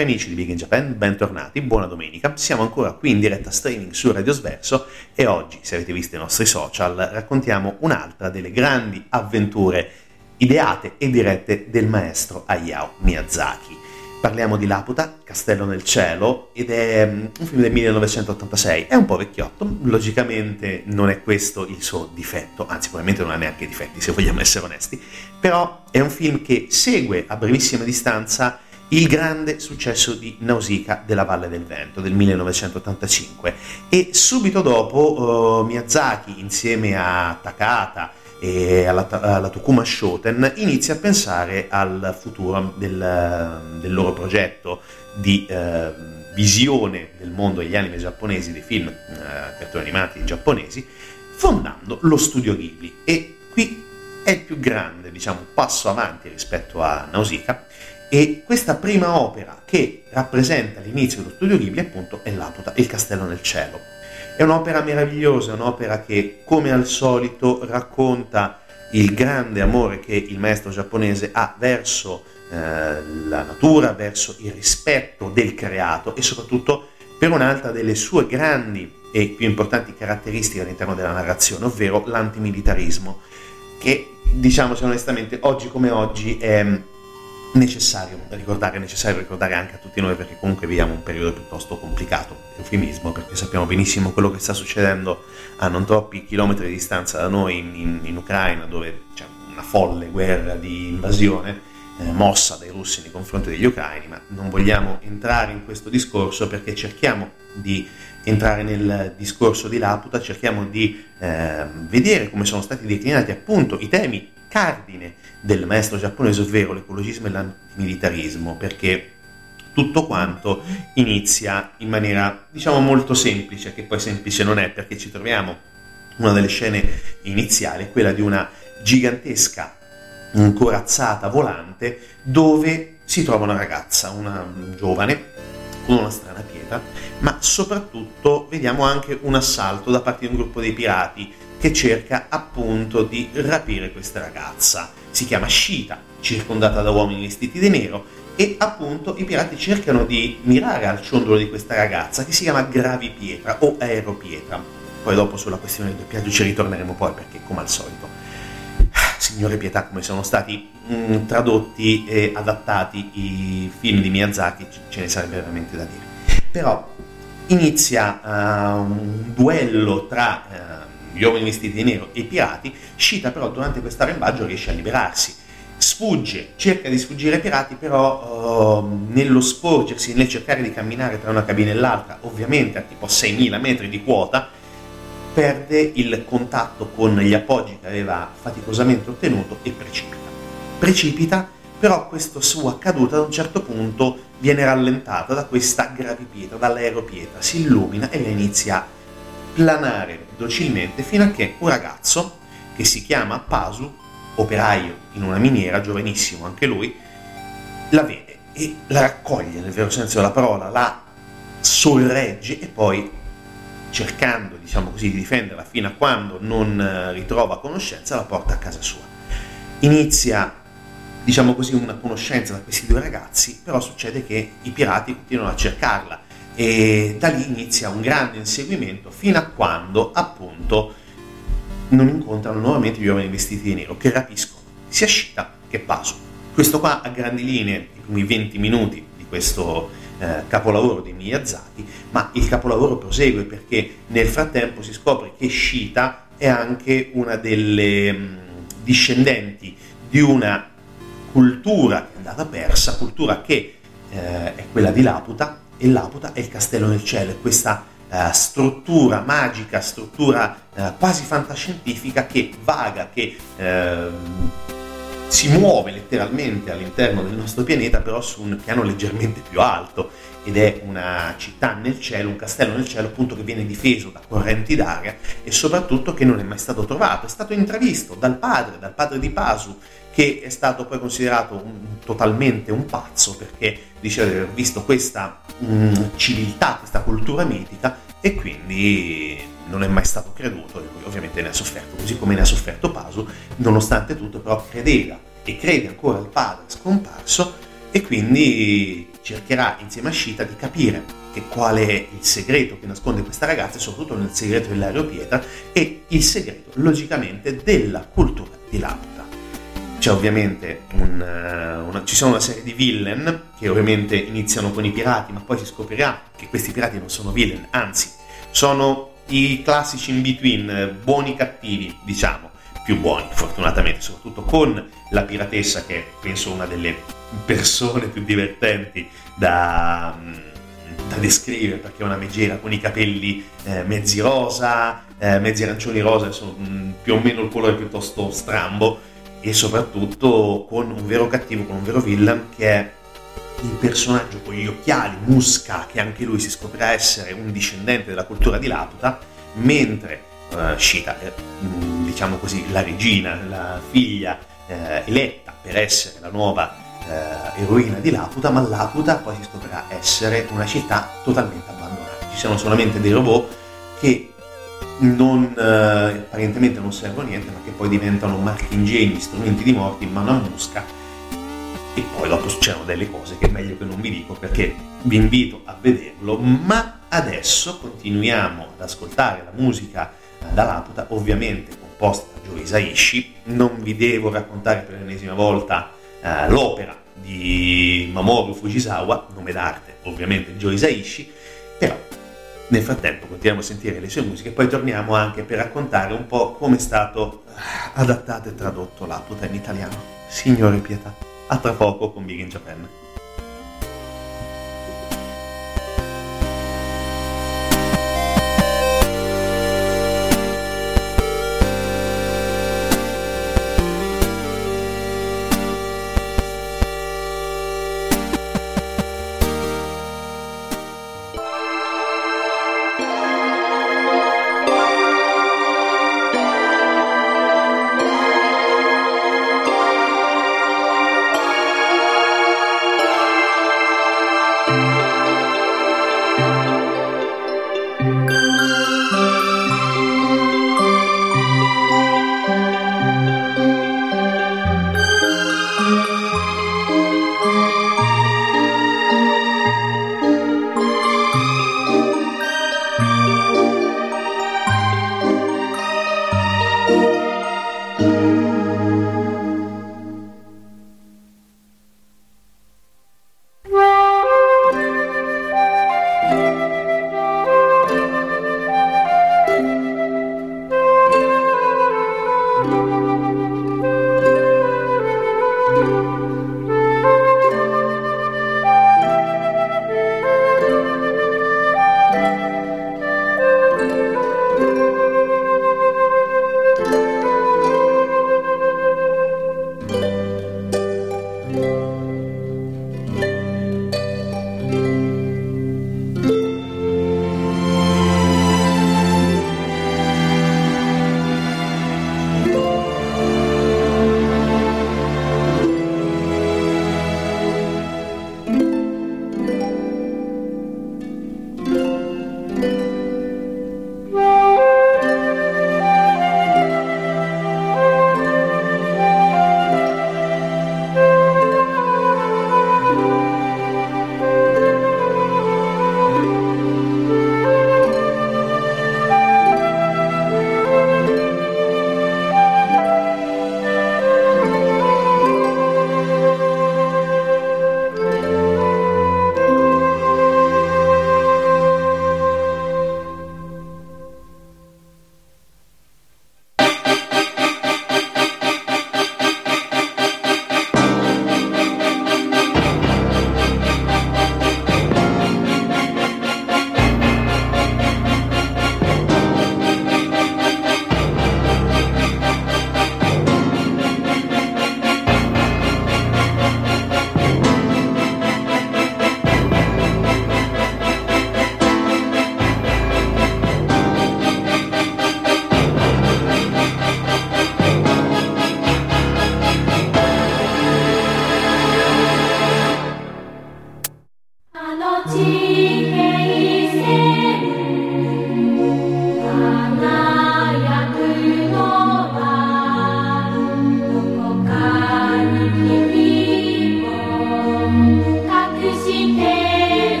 Cari amici di Big in Japan, bentornati, buona domenica. Siamo ancora qui in diretta streaming su Radio Sverso e oggi, se avete visto i nostri social, raccontiamo un'altra delle grandi avventure ideate e dirette del maestro Hayao Miyazaki. Parliamo di Laputa, Castello nel cielo, ed è mm, un film del 1986. È un po' vecchiotto, logicamente non è questo il suo difetto, anzi probabilmente non ha neanche difetti se vogliamo essere onesti, però è un film che segue a brevissima distanza il grande successo di Nausicaa della Valle del Vento del 1985 e subito dopo uh, Miyazaki insieme a Takata e alla, alla Tokuma Shoten inizia a pensare al futuro del, del loro progetto di uh, visione del mondo degli anime giapponesi, dei film uh, cartoni animati giapponesi, fondando lo studio Ghibli. E qui è il più grande diciamo, passo avanti rispetto a Nausicaa e questa prima opera che rappresenta l'inizio dello studio Ghibli appunto è Laputa, il castello nel cielo. È un'opera meravigliosa, un'opera che come al solito racconta il grande amore che il maestro giapponese ha verso eh, la natura, verso il rispetto del creato e soprattutto per un'altra delle sue grandi e più importanti caratteristiche all'interno della narrazione, ovvero l'antimilitarismo, che diciamoci onestamente oggi come oggi è necessario ricordare, necessario ricordare anche a tutti noi perché comunque viviamo un periodo piuttosto complicato, eufemismo, perché sappiamo benissimo quello che sta succedendo a non troppi chilometri di distanza da noi in, in, in Ucraina dove c'è una folle guerra di invasione eh, mossa dai russi nei confronti degli ucraini, ma non vogliamo entrare in questo discorso perché cerchiamo di entrare nel discorso di Laputa, cerchiamo di eh, vedere come sono stati declinati appunto i temi cardine del maestro giapponese, ovvero l'ecologismo e l'antimilitarismo, perché tutto quanto inizia in maniera diciamo molto semplice, che poi semplice non è perché ci troviamo una delle scene iniziali, quella di una gigantesca corazzata volante dove si trova una ragazza, una giovane con una strana pietra, ma soprattutto vediamo anche un assalto da parte di un gruppo dei pirati che cerca appunto di rapire questa ragazza. Si chiama Shita, circondata da uomini vestiti di nero e appunto i pirati cercano di mirare al ciondolo di questa ragazza che si chiama Gravi Pietra o Aeropietra. Poi dopo sulla questione del doppiaggio ci ritorneremo poi perché come al solito Signore Pietà come sono stati mh, mm, tradotti e adattati i film di Miyazaki ce ne sarebbe veramente da dire. Però inizia uh, un duello tra uh, gli uomini vestiti di nero e i pirati, Shita però durante questo arrembaggio riesce a liberarsi. Sfugge, cerca di sfuggire ai pirati, però uh, nello sporgersi, nel cercare di camminare tra una cabina e l'altra, ovviamente a tipo 6.000 metri di quota, perde il contatto con gli appoggi che aveva faticosamente ottenuto e precipita. Precipita, però questa sua caduta ad un certo punto viene rallentata da questa gravipietra, dall'aeropietra, si illumina e inizia a planare docilmente fino a che un ragazzo che si chiama Pasu, operaio in una miniera, giovanissimo anche lui, la vede e la raccoglie nel vero senso della parola, la sorregge e poi cercando diciamo così di difenderla fino a quando non eh, ritrova conoscenza la porta a casa sua. Inizia diciamo così una conoscenza da questi due ragazzi, però succede che i pirati continuano a cercarla e da lì inizia un grande inseguimento fino a quando appunto non incontrano nuovamente gli uomini vestiti di nero che rapiscono sia Shita che Pasu. Questo qua a grandi linee, i primi 20 minuti di questo eh, capolavoro di Miyazaki, ma il capolavoro prosegue perché nel frattempo si scopre che Shita è anche una delle mh, mm, discendenti di una cultura che è andata persa, cultura che eh, è quella di Laputa, e Laputa è il castello nel cielo, è questa uh, struttura magica, struttura uh, quasi fantascientifica che vaga, che uh, si muove letteralmente all'interno del nostro pianeta, però su un piano leggermente più alto. Ed è una città nel cielo, un castello nel cielo appunto che viene difeso da correnti d'aria e soprattutto che non è mai stato trovato, è stato intravisto dal padre, dal padre di Pasu che è stato poi considerato un, totalmente un pazzo perché dice di aver visto questa mh, civiltà, questa cultura mitica e quindi non è mai stato creduto e lui ovviamente ne ha sofferto, così come ne ha sofferto Pasu, nonostante tutto però credeva e crede ancora al padre scomparso e quindi cercherà insieme a Shita di capire che qual è il segreto che nasconde questa ragazza e soprattutto nel segreto dell'aeropietra e il segreto logicamente della cultura di Laputa. C'è ovviamente un, una, ci sono una serie di villain che ovviamente iniziano con i pirati ma poi si scoprirà che questi pirati non sono villain, anzi sono i classici in between, buoni cattivi diciamo più buoni, fortunatamente, soprattutto con la piratessa che è, penso una delle persone più divertenti da, da descrivere perché è una megera con i capelli eh, mezzi rosa, eh, mezzi arancioni rosa, sono mm, più o meno il colore piuttosto strambo e soprattutto con un vero cattivo, con un vero villain che è il personaggio con gli occhiali, Musca, che anche lui si scoprirà essere un discendente della cultura di Laputa, mentre uh, Shita, eh, diciamo così, la regina, la figlia eh, eletta per essere la nuova eh, eroina di Laputa, ma Laputa poi si scoprirà essere una città totalmente abbandonata. Ci sono solamente dei robot che non, eh, apparentemente non servono a niente, ma che poi diventano marchingegni, strumenti di morte in mano a Musca. E poi dopo succedono delle cose che è meglio che non vi dico perché vi invito a vederlo, ma adesso continuiamo ad ascoltare la musica da Laputa, ovviamente composta da Joe Isaishi. Non vi devo raccontare per l'ennesima volta eh, l'opera di Mamoru Fujisawa, nome d'arte ovviamente Joe Isaishi, però nel frattempo continuiamo a sentire le sue musiche poi torniamo anche per raccontare un po' come è stato adattato e tradotto Laputa in italiano. Signore pietà, a tra poco con Big in Japan.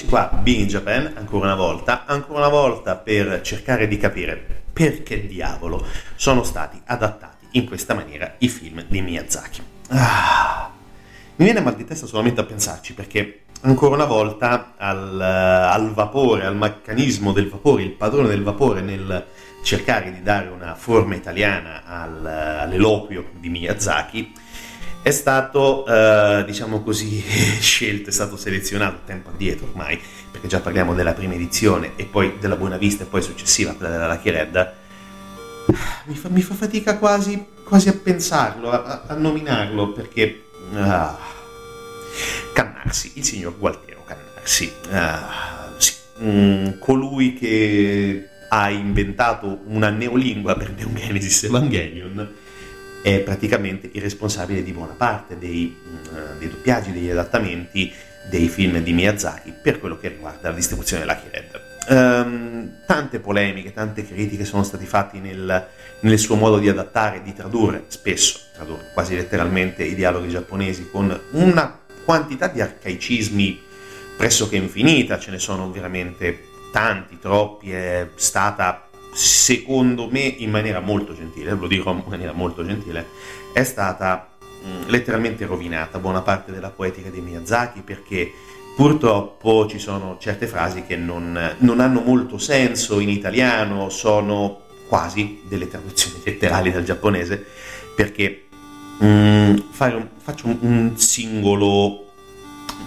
Rieccoci qua, Being Japan, ancora una volta, ancora una volta per cercare di capire perché diavolo sono stati adattati in questa maniera i film di Miyazaki. Ah, mi viene mal di testa solamente a pensarci perché ancora una volta al, al vapore, al meccanismo del vapore, il padrone del vapore nel cercare di dare una forma italiana al, all'eloquio di Miyazaki, è stato, eh, diciamo così, scelto, è stato selezionato tempo addietro ormai, perché già parliamo della prima edizione e poi della Buona Vista e poi successiva, quella della Lucky Red, mi fa, mi fa fatica quasi, quasi, a pensarlo, a, a nominarlo, perché... Ah, Cannarsi, il signor Gualtiero Cannarsi, ah, sì, mm, colui che ha inventato una neolingua per Neon Genesis Evangelion, è praticamente il responsabile di buona parte dei, uh, dei, doppiaggi, degli adattamenti dei film di Miyazaki per quello che riguarda la distribuzione della Red. Um, tante polemiche, tante critiche sono state fatte nel, nel, suo modo di adattare di tradurre, spesso tradurre quasi letteralmente i dialoghi giapponesi con una quantità di arcaicismi pressoché infinita, ce ne sono veramente tanti, troppi, è stata secondo me in maniera molto gentile, lo dirò in maniera molto gentile, è stata mm, letteralmente rovinata buona parte della poetica di Miyazaki perché purtroppo ci sono certe frasi che non, non hanno molto senso in italiano, sono quasi delle traduzioni letterali dal giapponese perché mh, mm, un, faccio un, un singolo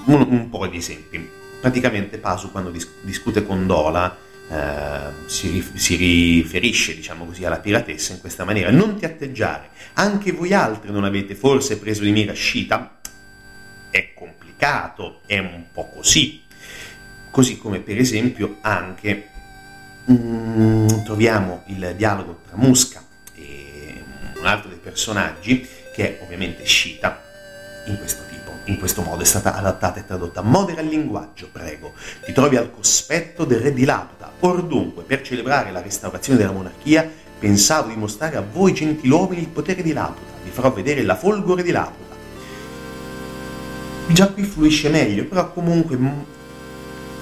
un, un, po' di esempi. Praticamente Pasu quando dis- discute con Dola eh, si, si, riferisce, diciamo così, alla piratessa in questa maniera. Non ti atteggiare, anche voi altri non avete forse preso di mira Shita? È complicato, è un po' così. Così come per esempio anche mm, troviamo il dialogo tra Musca e un altro dei personaggi, che è ovviamente Shita, in questo tipo in questo modo è stata adattata e tradotta. Modera il linguaggio, prego. Ti trovi al cospetto del re di Laputa. Or dunque, per celebrare la restaurazione della monarchia, pensavo di mostrare a voi gentiluomini il potere di Laputa. Vi farò vedere la folgore di Laputa. Già qui fluisce meglio, però comunque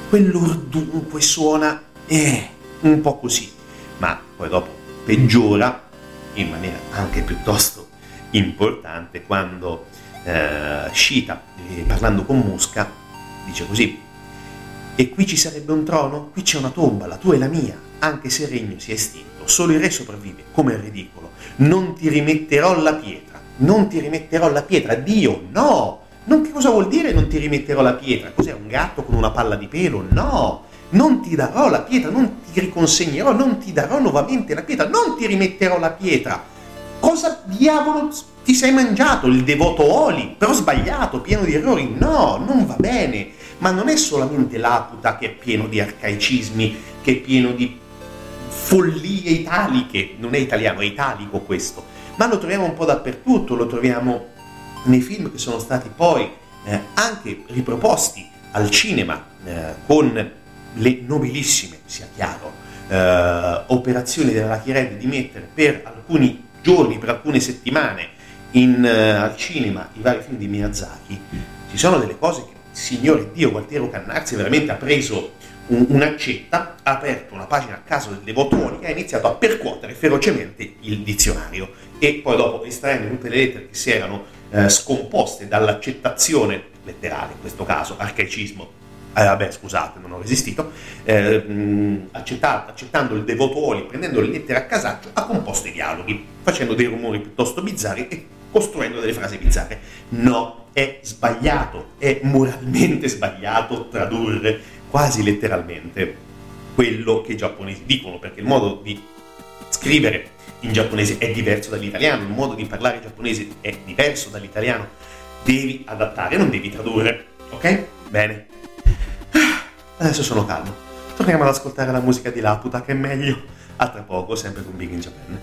quell'ordunque suona eh, un po' così. Ma poi dopo peggiora in maniera anche piuttosto importante quando eh, Shita, eh, parlando con Musca, dice così, e qui ci sarebbe un trono, qui c'è una tomba, la tua e la mia, anche se il regno si è estinto, solo il re sopravvive, come è ridicolo. Non ti rimetterò la pietra, non ti rimetterò la pietra, Dio, no! Non che cosa vuol dire non ti rimetterò la pietra? Cos'è un gatto con una palla di pelo? No! Non ti darò la pietra, non ti riconsegnerò, non ti darò nuovamente la pietra, non ti rimetterò la pietra. Cosa diavolo ti sei mangiato il devoto Oli, però sbagliato, pieno di errori. No, non va bene. Ma non è solamente Laputa che è pieno di arcaicismi, che è pieno di follie italiche. Non è italiano, è italico questo. Ma lo troviamo un po' dappertutto, lo troviamo nei film che sono stati poi eh, anche riproposti al cinema eh, con le nobilissime, sia chiaro, eh, operazioni della Red di mettere per alcuni giorni, per alcune settimane, in, uh, al cinema i vari film di Miyazaki, ci sono delle cose che, signore Dio, Gualtiero Cannarzi veramente ha preso un, un'accetta, ha aperto una pagina a caso delle votoni e ha iniziato a percuotere ferocemente il dizionario. E poi dopo estraendo tutte le lettere che si erano uh, scomposte dall'accettazione letterale, in questo caso arcaicismo, eh, vabbè, scusate, non ho resistito, eh, mh, accettando il devotuoli, prendendo le lettere a casaccio, ha composto i dialoghi, facendo dei rumori piuttosto bizzarri e costruendo delle frasi bizzarre. No, è sbagliato, è moralmente sbagliato tradurre quasi letteralmente quello che i giapponesi dicono, perché il modo di scrivere in giapponese è diverso dall'italiano, il modo di parlare giapponese è diverso dall'italiano. Devi adattare, non devi tradurre, ok? Bene. Adesso sono calmo. Torniamo ad ascoltare la musica di Laputa, che è meglio. A tra poco, sempre con Big in Japan.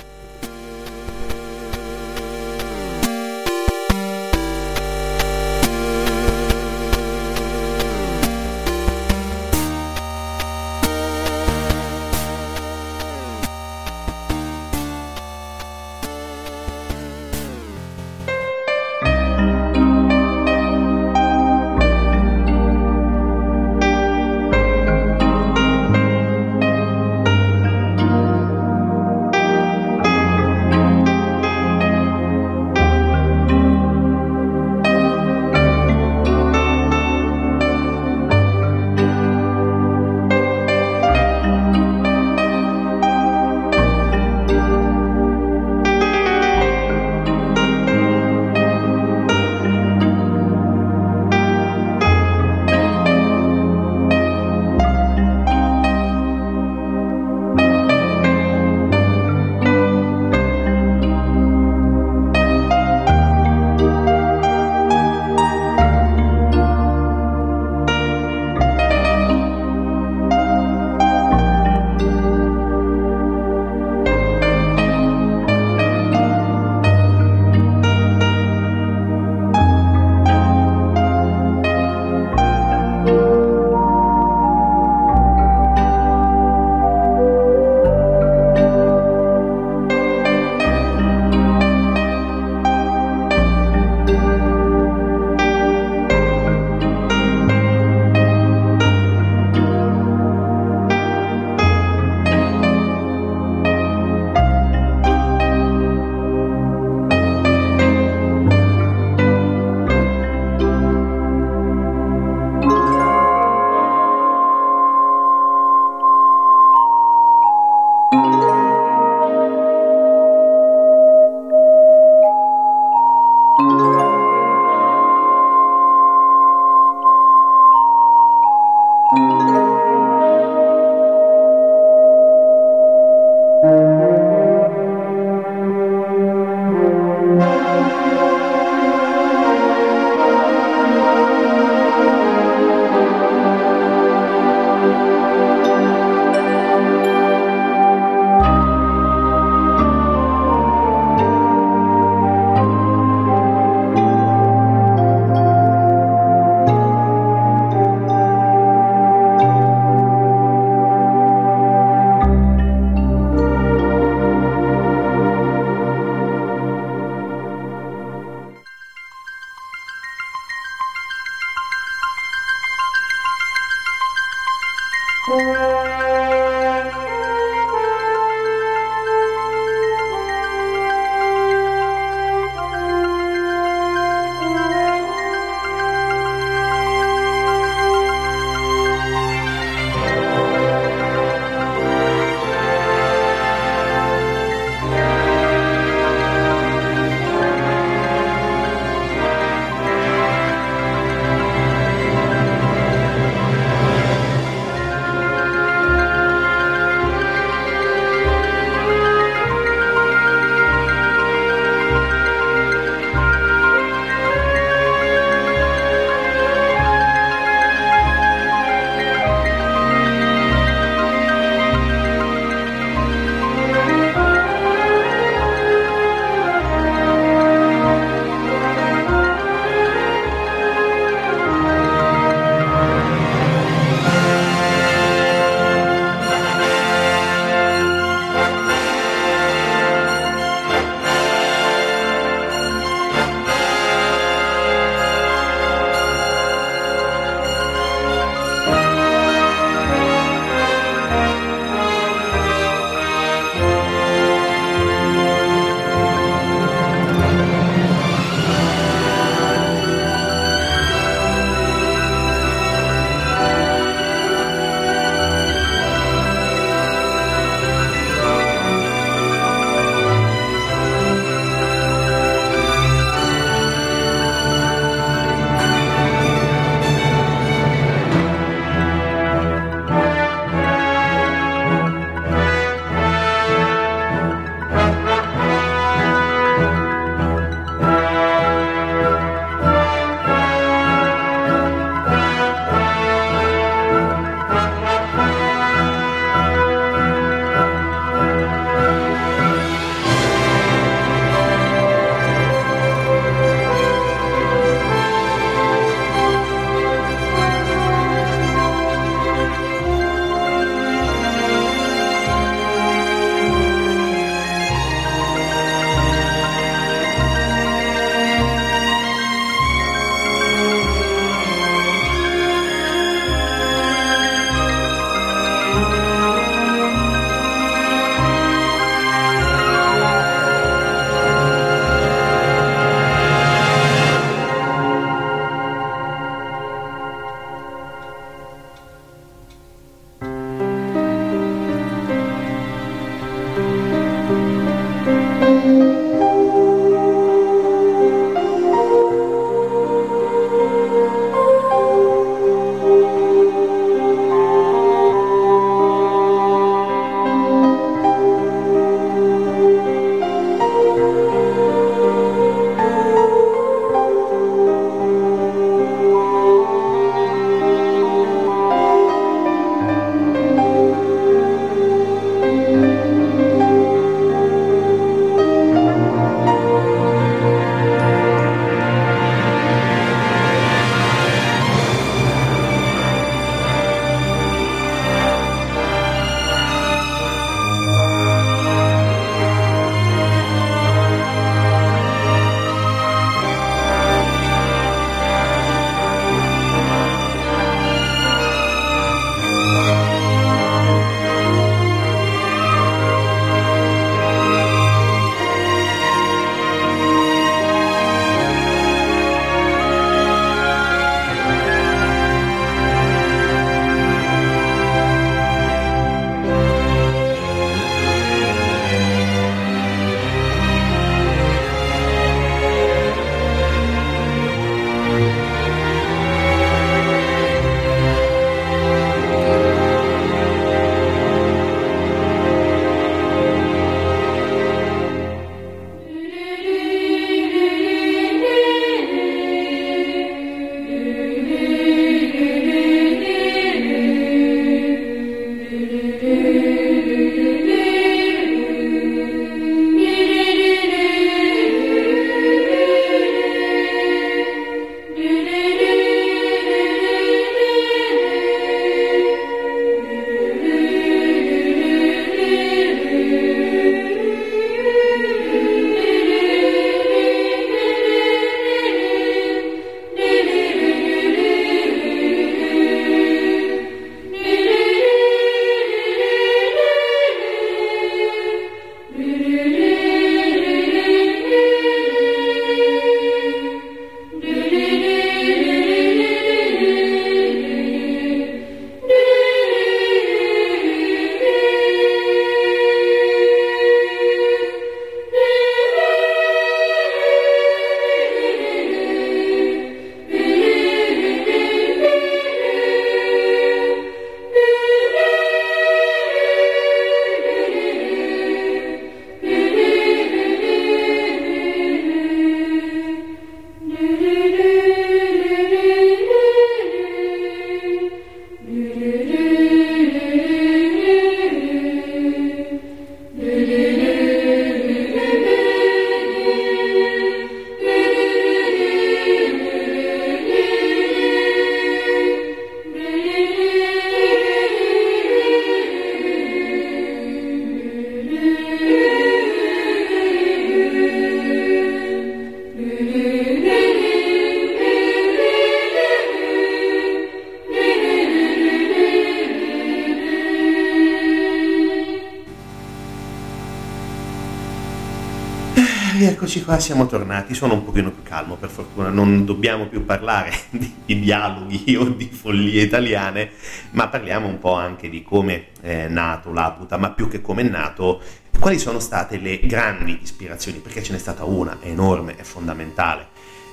Eccoci qua, siamo tornati, sono un pochino più calmo per fortuna, non dobbiamo più parlare di, di dialoghi o di follie italiane, ma parliamo un po' anche di come è nato Laputa, ma più che come è nato, quali sono state le grandi ispirazioni, perché ce n'è stata una, è enorme, è fondamentale,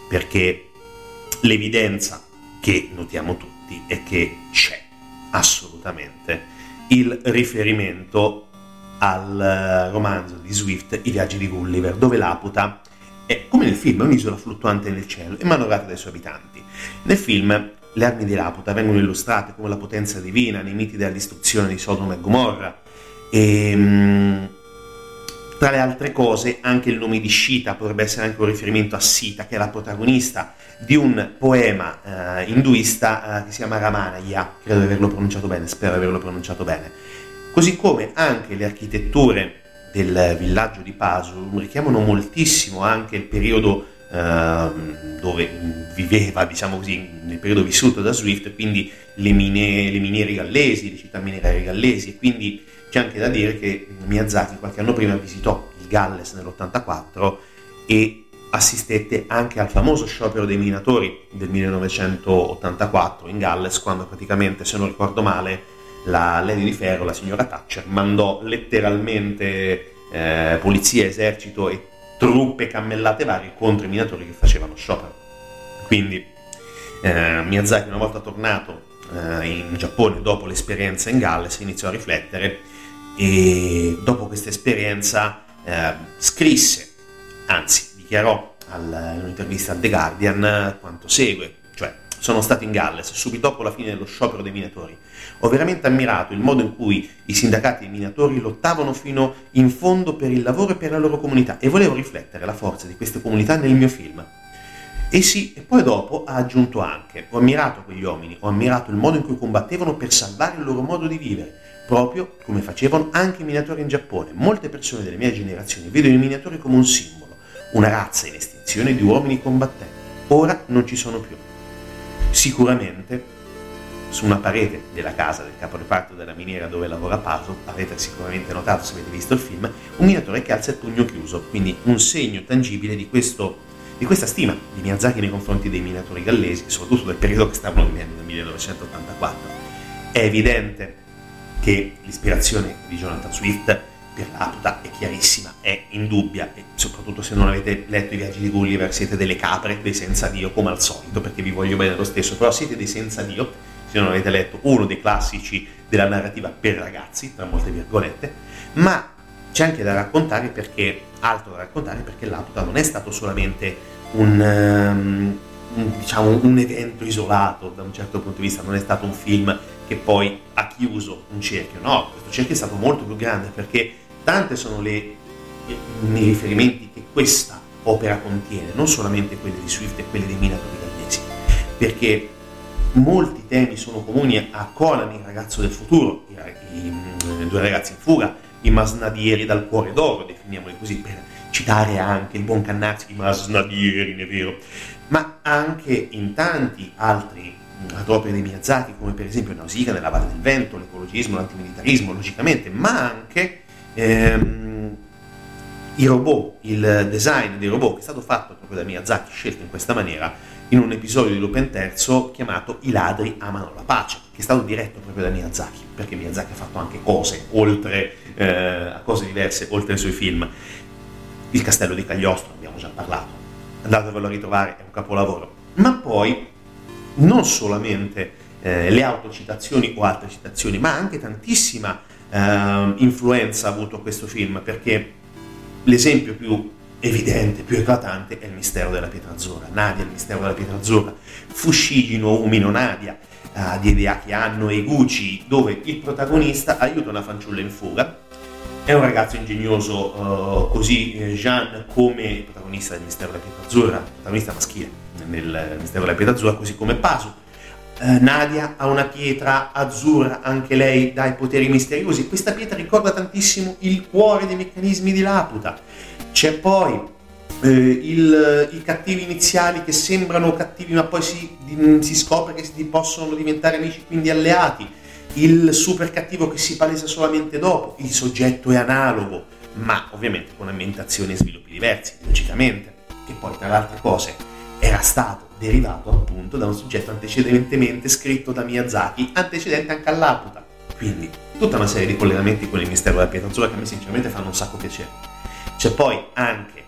perché l'evidenza che notiamo tutti è che c'è assolutamente il riferimento al eh, romanzo di Swift I viaggi di Gulliver, dove Laputa è, come nel film, un'isola fluttuante nel cielo e manovrata dai suoi abitanti. Nel film le armi di Laputa vengono illustrate come la potenza divina nei miti della distruzione di Sodoma e Gomorra. E, ehm, tra le altre cose, anche il nome di Shita potrebbe essere anche un riferimento a Sita, che è la protagonista di un poema eh, induista eh, che si chiama Ramanaya, credo di averlo pronunciato bene, spero di averlo pronunciato bene Così come anche le architetture del villaggio di Pasu richiamano moltissimo anche il periodo eh, dove viveva, diciamo così, nel periodo vissuto da Swift, quindi le, mine, le miniere gallesi, le città minerarie gallesi, e quindi c'è anche da dire che Miyazaki qualche anno prima visitò il Galles nell'84 e assistette anche al famoso sciopero dei minatori del 1984 in Galles, quando praticamente, se non ricordo male, la Lady di Ferro, la signora Thatcher, mandò letteralmente eh, polizia, esercito e truppe cammellate varie contro i minatori che facevano sciopero. Quindi eh, Miyazaki una volta tornato eh, in Giappone dopo l'esperienza in Galles iniziò a riflettere e dopo questa esperienza eh, scrisse, anzi dichiarò all'intervista a The Guardian quanto segue sono stato in Galles subito dopo la fine dello sciopero dei minatori. Ho veramente ammirato il modo in cui i sindacati dei minatori lottavano fino in fondo per il lavoro e per la loro comunità e volevo riflettere la forza di queste comunità nel mio film. E sì, e poi dopo ha aggiunto anche, ho ammirato quegli uomini, ho ammirato il modo in cui combattevano per salvare il loro modo di vivere, proprio come facevano anche i minatori in Giappone. Molte persone delle mie generazioni vedono i minatori come un simbolo, una razza in estinzione di uomini combattenti. Ora non ci sono più. Sicuramente su una parete della casa del caporeparto della miniera dove lavora Paso, avrete sicuramente notato se avete visto il film, un minatore che alza il pugno chiuso, quindi un segno tangibile di, questo, di questa stima di Miyazaki nei confronti dei minatori gallesi, soprattutto del periodo che stavano vivendo nel 1984. È evidente che l'ispirazione di Jonathan Swift per l'Aputa è chiarissima, è indubbia e soprattutto se non avete letto i viaggi di Gulliver siete delle capre, dei senza Dio come al solito perché vi voglio bene lo stesso, però siete dei senza Dio se non avete letto uno dei classici della narrativa per ragazzi, tra molte virgolette, ma c'è anche da raccontare perché, altro da raccontare perché l'Aputa non è stato solamente un, um, diciamo, un evento isolato da un certo punto di vista, non è stato un film che poi ha chiuso un cerchio, no, questo cerchio è stato molto più grande perché tante sono le, i riferimenti che questa opera contiene, non solamente quelli di Swift e quelli dei minatori gallesi, perché molti temi sono comuni a Conan, il ragazzo del futuro, i, i, i due ragazzi in fuga, i masnadieri dal cuore d'oro, definiamoli così, per citare anche il buon Cannazzi, i masnadieri, è vero, ma anche in tanti altri opere di Miyazaki, come per esempio Nausicaa nella Valle del Vento, l'ecologismo, l'antimilitarismo, logicamente, ma anche ehm, i robot, il design dei robot che è stato fatto proprio da Miyazaki, scelto in questa maniera, in un episodio di Lupin III chiamato I ladri amano la pace, che è stato diretto proprio da Miyazaki, perché Miyazaki ha fatto anche cose oltre eh, cose diverse oltre ai suoi film. Il castello di Cagliostro, abbiamo già parlato, andatevelo a ritrovare, è un capolavoro. Ma poi non solamente eh, le autocitazioni o altre citazioni, ma anche tantissima eh, influenza ha avuto questo film, perché l'esempio più evidente, più eclatante è il mistero della pietra azzurra. Nadia, il mistero della pietra azzurra. Fushigi no Umino Nadia uh, di Edeaki Anno e Gucci, dove il protagonista aiuta una fanciulla in fuga. È un ragazzo ingegnoso, uh, così eh, Jean come protagonista del mistero della pietra azzurra, protagonista maschile nel mistero della pietra azzurra, così come Pasu. Uh, Nadia ha una pietra azzurra, anche lei dai poteri misteriosi. Questa pietra ricorda tantissimo il cuore dei meccanismi di Laputa. C'è poi eh, il, i cattivi iniziali che sembrano cattivi ma poi si, si scopre che si possono diventare amici quindi alleati, il super cattivo che si palesa solamente dopo, il soggetto è analogo, ma ovviamente con ambientazioni e sviluppi diversi, logicamente, che poi tra le altre cose era stato derivato appunto da un soggetto antecedentemente scritto da Miyazaki, antecedente anche all'Aputa. Quindi tutta una serie di collegamenti con il mistero della pietra azzurra che a me sinceramente fanno un sacco piacere. C'è poi anche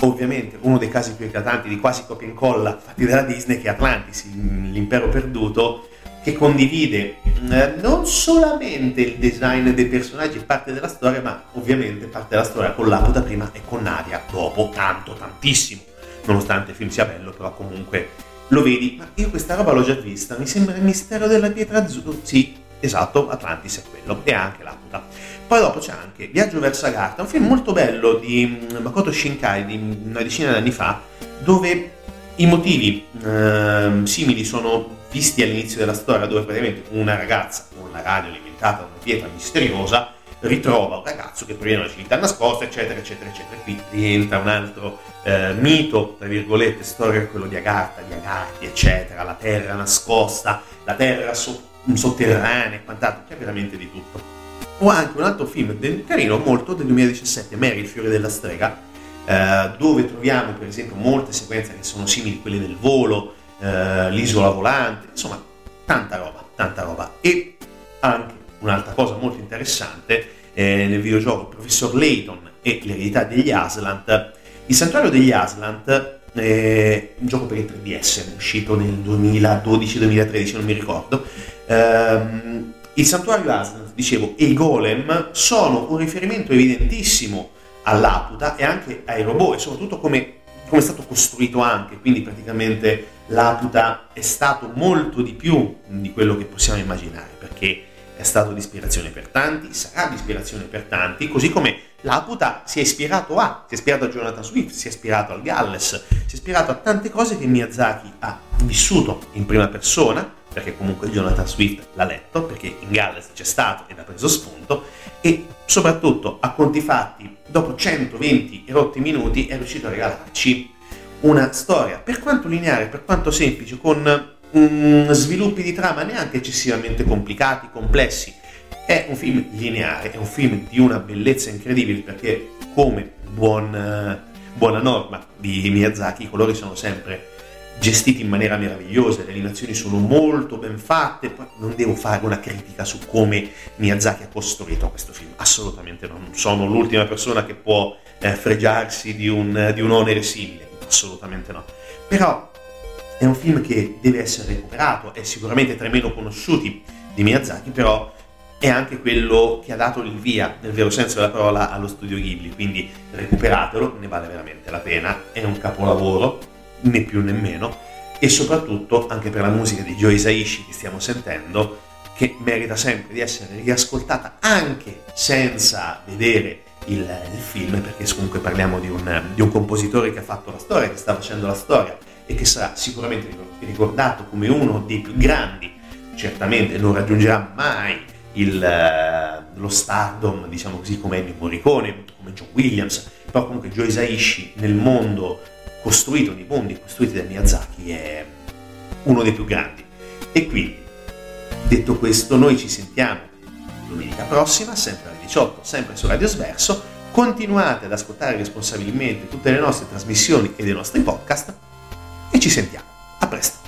ovviamente uno dei casi più eclatanti di quasi copia e incolla fatti dalla Disney che è Atlantis, l'impero perduto, che condivide eh, non solamente il design dei personaggi parte della storia, ma ovviamente parte della storia con l'Aputa prima e con Nadia dopo, tanto, tantissimo. Nonostante il film sia bello, però comunque lo vedi, ma io questa roba l'ho già vista, mi sembra il mistero della pietra azzurra. Sì, esatto, Atlantis è quello, e anche l'Aputa. Poi dopo c'è anche Viaggio verso Agartha, un film molto bello di mm, Makoto Shinkai di una decina di anni fa, dove i motivi eh, simili sono visti all'inizio della storia, dove praticamente una ragazza con la radio alimentata da una pietra misteriosa ritrova un ragazzo che proviene da una civiltà nascosta, eccetera, eccetera, eccetera. Qui rientra un altro eh, mito, tra virgolette, storico, quello di Agartha, di Agarti, eccetera, la terra nascosta, la terra so- sotterranea e quant'altro, c'è veramente di tutto. O anche un altro film carino, molto, del 2017, Mary, il fiore della strega, eh, dove troviamo per esempio molte sequenze che sono simili a quelle del volo, eh, l'isola volante, insomma, tanta roba, tanta roba. E anche un'altra cosa molto interessante, eh, nel videogioco professor Layton e l'eredità degli Aslant, il santuario degli Aslant è un gioco per il 3DS, uscito nel 2012-2013, non mi ricordo. Um, il santuario Aslant, dicevo, e i golem sono un riferimento evidentissimo all'Aputa e anche ai robot e soprattutto come, come è stato costruito anche, quindi praticamente l'Aputa è stato molto di più di quello che possiamo immaginare, perché è stato di ispirazione per tanti, sarà di ispirazione per tanti, così come l'Aputa si è ispirato a, si è ispirato a Jonathan Swift, si è ispirato al Galles, si è ispirato a tante cose che Miyazaki ha vissuto in prima persona, perché comunque Jonathan Swift l'ha letto, perché in Galles c'è stato ed ha preso spunto, e soprattutto a conti fatti, dopo 120 rotti minuti, è riuscito a regalarci una storia, per quanto lineare, per quanto semplice, con um, sviluppi di trama neanche eccessivamente complicati, complessi. È un film lineare, è un film di una bellezza incredibile perché come buon, buona norma di Miyazaki i colori sono sempre gestiti in maniera meravigliosa, le animazioni sono molto ben fatte, non devo fare una critica su come Miyazaki ha costruito questo film, assolutamente non sono l'ultima persona che può eh, fregiarsi di un, di un onere simile, assolutamente no. Però è un film che deve essere recuperato, è sicuramente tra i meno conosciuti di Miyazaki, però è anche quello che ha dato il via, nel vero senso della parola, allo studio Ghibli, quindi recuperatelo, ne vale veramente la pena, è un capolavoro, né più né meno, e soprattutto anche per la musica di Joe Isaishi che stiamo sentendo, che merita sempre di essere riascoltata anche senza vedere il, il film, perché comunque parliamo di un, di un compositore che ha fatto la storia, che sta facendo la storia e che sarà sicuramente ricordato come uno dei più grandi, certamente non raggiungerà mai il, uh, lo stardom, diciamo così, come Ennio Morricone, come John Williams, però comunque Joe Isaishi nel mondo costruito, nei mondi costruiti da Miyazaki, è uno dei più grandi. E quindi, detto questo, noi ci sentiamo domenica prossima, sempre alle 18, sempre su Radio Sverso. Continuate ad ascoltare responsabilmente tutte le nostre trasmissioni e dei nostri podcast e ci sentiamo. A presto!